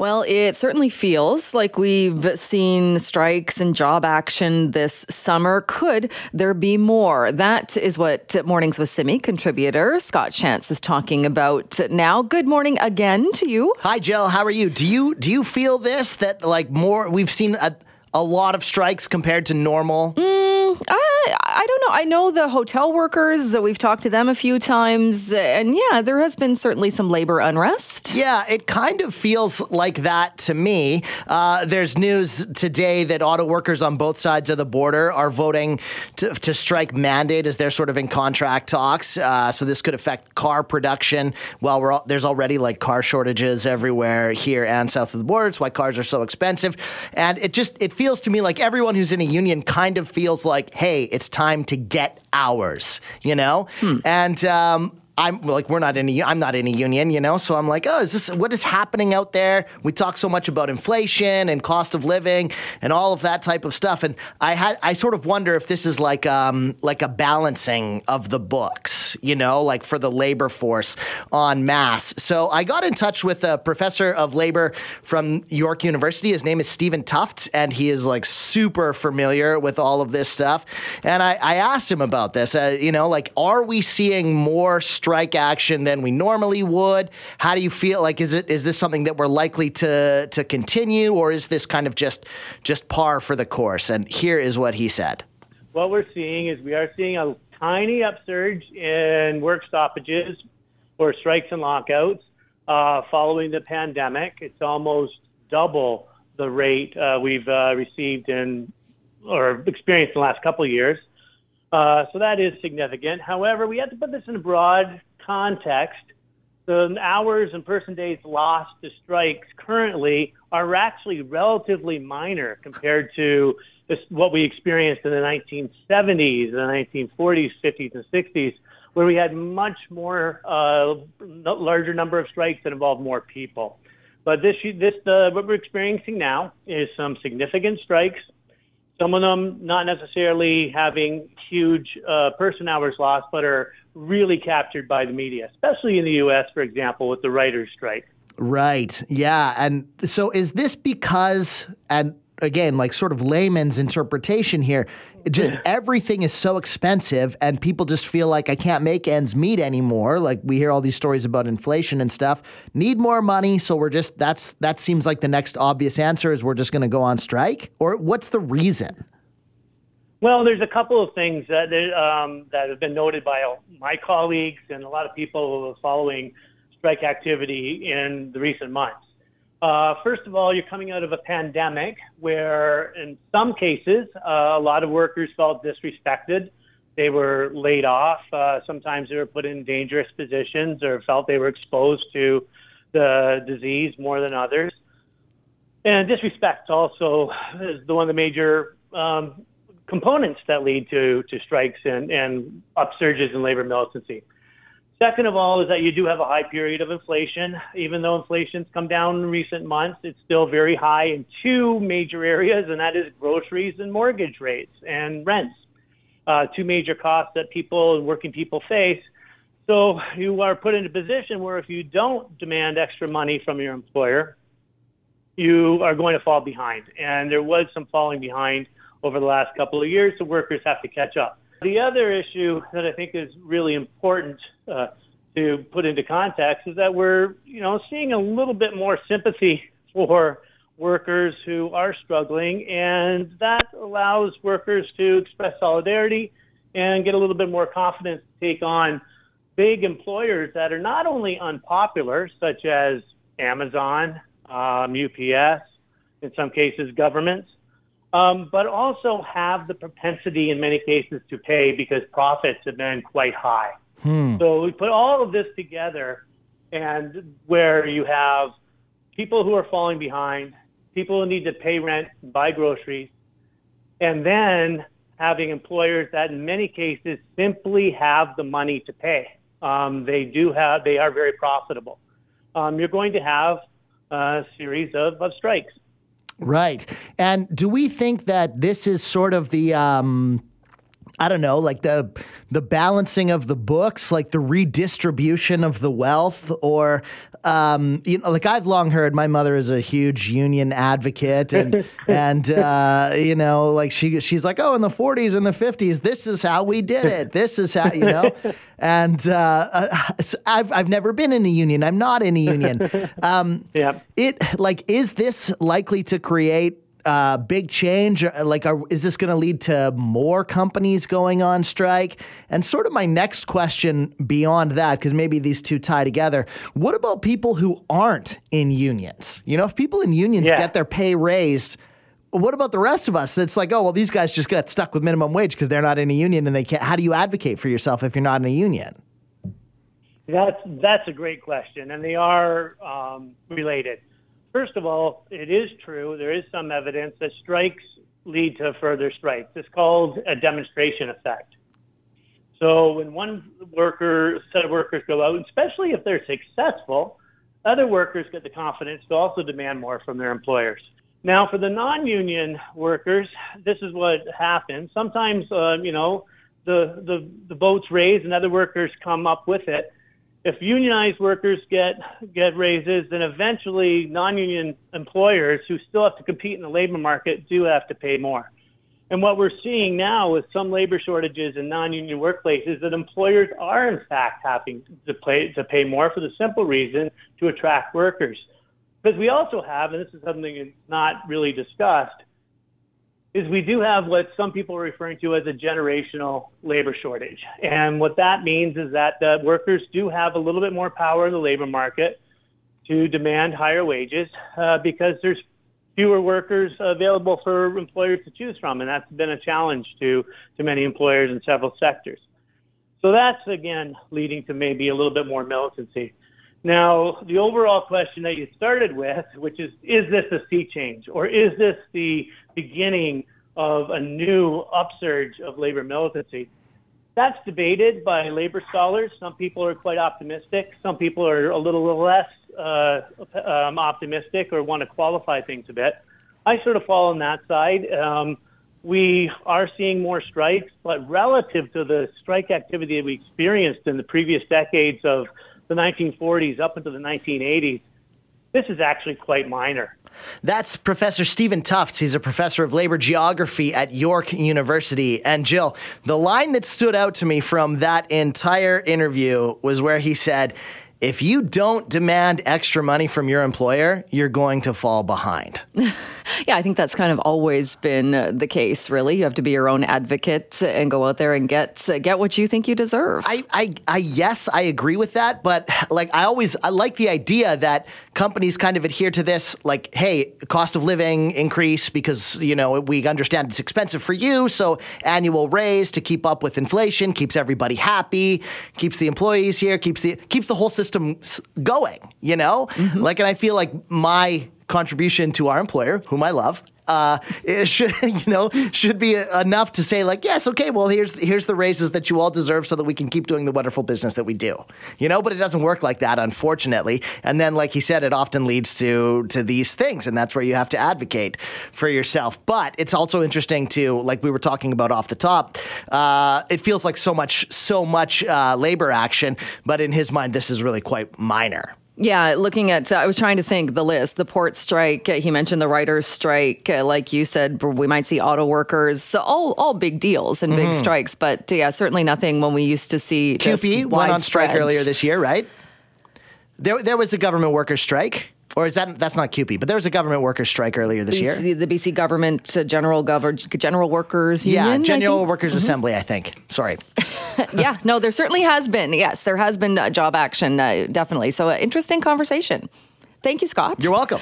Well, it certainly feels like we've seen strikes and job action this summer. Could there be more? That is what Mornings with Simi contributor Scott Shantz is talking about now. Good morning again to you. Hi, Jill. How are you? Do you do you feel this that like more? We've seen a a lot of strikes compared to normal? Mm, I, I don't know. I know the hotel workers. We've talked to them a few times. And yeah, there has been certainly some labor unrest. Yeah, it kind of feels like that to me. Uh, there's news today that auto workers on both sides of the border are voting to, to strike mandate as they're sort of in contract talks. Uh, so this could affect car production. Well, we're all, there's already like car shortages everywhere here and south of the border. It's why cars are so expensive. And it just, it feels to me like everyone who's in a union kind of feels like, hey, it's time to get ours, you know? Hmm. And um, I'm like, we're not in a, I'm not in a union, you know? So I'm like, oh, is this, what is happening out there? We talk so much about inflation and cost of living and all of that type of stuff. And I had, I sort of wonder if this is like, um, like a balancing of the books, you know, like for the labor force on mass. So I got in touch with a professor of labor from York University. His name is Stephen Tufts, and he is like super familiar with all of this stuff. And I, I asked him about this, uh, you know, like, are we seeing more strike action than we normally would? How do you feel? Like, is it is this something that we're likely to to continue, or is this kind of just just par for the course? And here is what he said. What we're seeing is we are seeing a tiny upsurge in work stoppages or strikes and lockouts uh, following the pandemic. It's almost double the rate uh, we've uh, received in or experienced in the last couple of years. Uh, so that is significant. However, we have to put this in a broad context. The hours and person days lost to strikes currently are actually relatively minor compared to this, what we experienced in the 1970s, the 1940s, 50s, and 60s, where we had much more uh, larger number of strikes that involved more people. But this, this, uh, what we're experiencing now is some significant strikes some of them not necessarily having huge uh, person hours lost, but are really captured by the media, especially in the U.S., for example, with the writers' strike. Right. Yeah. And so is this because, and again, like sort of layman's interpretation here, just everything is so expensive and people just feel like I can't make ends meet anymore. Like we hear all these stories about inflation and stuff. Need more money, so we're just that's that seems like the next obvious answer is we're just going to go on strike. Or what's the reason? Well, there's a couple of things that um, that have been noted by my colleagues and a lot of people who are following strike activity in the recent months. Uh, first of all, you're coming out of a pandemic where, in some cases, uh, a lot of workers felt disrespected. They were laid off. Uh, sometimes they were put in dangerous positions or felt they were exposed to the disease more than others. And disrespect also is the one of the major um, components that lead to, to strikes and, and upsurges in labor militancy. Second of all, is that you do have a high period of inflation. Even though inflation's come down in recent months, it's still very high in two major areas, and that is groceries and mortgage rates and rents. Uh, two major costs that people and working people face. So you are put in a position where if you don't demand extra money from your employer, you are going to fall behind. And there was some falling behind over the last couple of years, so workers have to catch up. The other issue that I think is really important uh, to put into context is that we're, you know, seeing a little bit more sympathy for workers who are struggling, and that allows workers to express solidarity and get a little bit more confidence to take on big employers that are not only unpopular, such as Amazon, um, UPS, in some cases governments, um, but also have the propensity in many cases to pay because profits have been quite high. Hmm. So we put all of this together, and where you have people who are falling behind, people who need to pay rent, buy groceries, and then having employers that in many cases simply have the money to pay. Um, they do have, they are very profitable. Um, you're going to have a series of, of strikes. Right. And do we think that this is sort of the, um, I don't know, like the the balancing of the books, like the redistribution of the wealth, or um, you know, like I've long heard my mother is a huge union advocate, and and uh, you know, like she she's like, oh, in the 40s and the 50s, this is how we did it. This is how you know, and uh, uh I've I've never been in a union. I'm not in a union. Um, yeah. It like is this likely to create uh, big change? Like, are, is this going to lead to more companies going on strike? And sort of my next question beyond that, because maybe these two tie together. What about people who aren't in unions? You know, if people in unions yeah. get their pay raised, what about the rest of us? That's like, oh well, these guys just got stuck with minimum wage because they're not in a union, and they can't. How do you advocate for yourself if you're not in a union? That's that's a great question, and they are um, related. First of all, it is true. There is some evidence that strikes lead to further strikes. It's called a demonstration effect. So when one worker, set of workers go out, especially if they're successful, other workers get the confidence to also demand more from their employers. Now, for the non-union workers, this is what happens. Sometimes, uh, you know, the, the the boat's raised and other workers come up with it if unionized workers get get raises, then eventually non-union employers who still have to compete in the labor market do have to pay more. And what we're seeing now with some labor shortages in non-union workplaces that employers are in fact having to pay to pay more for the simple reason to attract workers. Because we also have, and this is something that's not really discussed, is we do have what some people are referring to as a generational labor shortage. And what that means is that the workers do have a little bit more power in the labor market to demand higher wages uh, because there's fewer workers available for employers to choose from. And that's been a challenge to, to many employers in several sectors. So that's, again, leading to maybe a little bit more militancy. Now, the overall question that you started with, which is, is this a sea change or is this the beginning of a new upsurge of labor militancy? That's debated by labor scholars. Some people are quite optimistic. Some people are a little less uh, um, optimistic or want to qualify things a bit. I sort of fall on that side. Um, we are seeing more strikes, but relative to the strike activity that we experienced in the previous decades of the 1940s up into the 1980s, this is actually quite minor. That's Professor Stephen Tufts. He's a professor of labor geography at York University. And Jill, the line that stood out to me from that entire interview was where he said, if you don't demand extra money from your employer, you're going to fall behind. yeah, I think that's kind of always been uh, the case. Really, you have to be your own advocate and go out there and get uh, get what you think you deserve. I, I, I, yes, I agree with that. But like, I always I like the idea that companies kind of adhere to this. Like, hey, cost of living increase because you know we understand it's expensive for you, so annual raise to keep up with inflation keeps everybody happy, keeps the employees here, keeps the keeps the whole system system going, you know? Mm-hmm. Like, and I feel like my contribution to our employer, whom I love, uh, it should you know should be enough to say like yes okay well here's here's the raises that you all deserve so that we can keep doing the wonderful business that we do. You know but it doesn't work like that unfortunately. And then like he said it often leads to to these things and that's where you have to advocate for yourself. But it's also interesting to like we were talking about off the top uh, it feels like so much so much uh, labor action but in his mind this is really quite minor yeah, looking at, uh, I was trying to think the list, the port strike. Uh, he mentioned the writers' strike. Uh, like you said, we might see auto workers. So all, all big deals and mm-hmm. big strikes. But yeah, certainly nothing when we used to see. CUPE went on strike earlier this year, right? There, there was a government workers' strike or is that that's not CUPE, but there was a government workers strike earlier this BC, year. The BC government uh, general Gover- general workers union. Yeah, general workers mm-hmm. assembly. I think. Sorry. yeah, no, there certainly has been. Yes, there has been job action, uh, definitely. So, uh, interesting conversation. Thank you, Scott. You're welcome.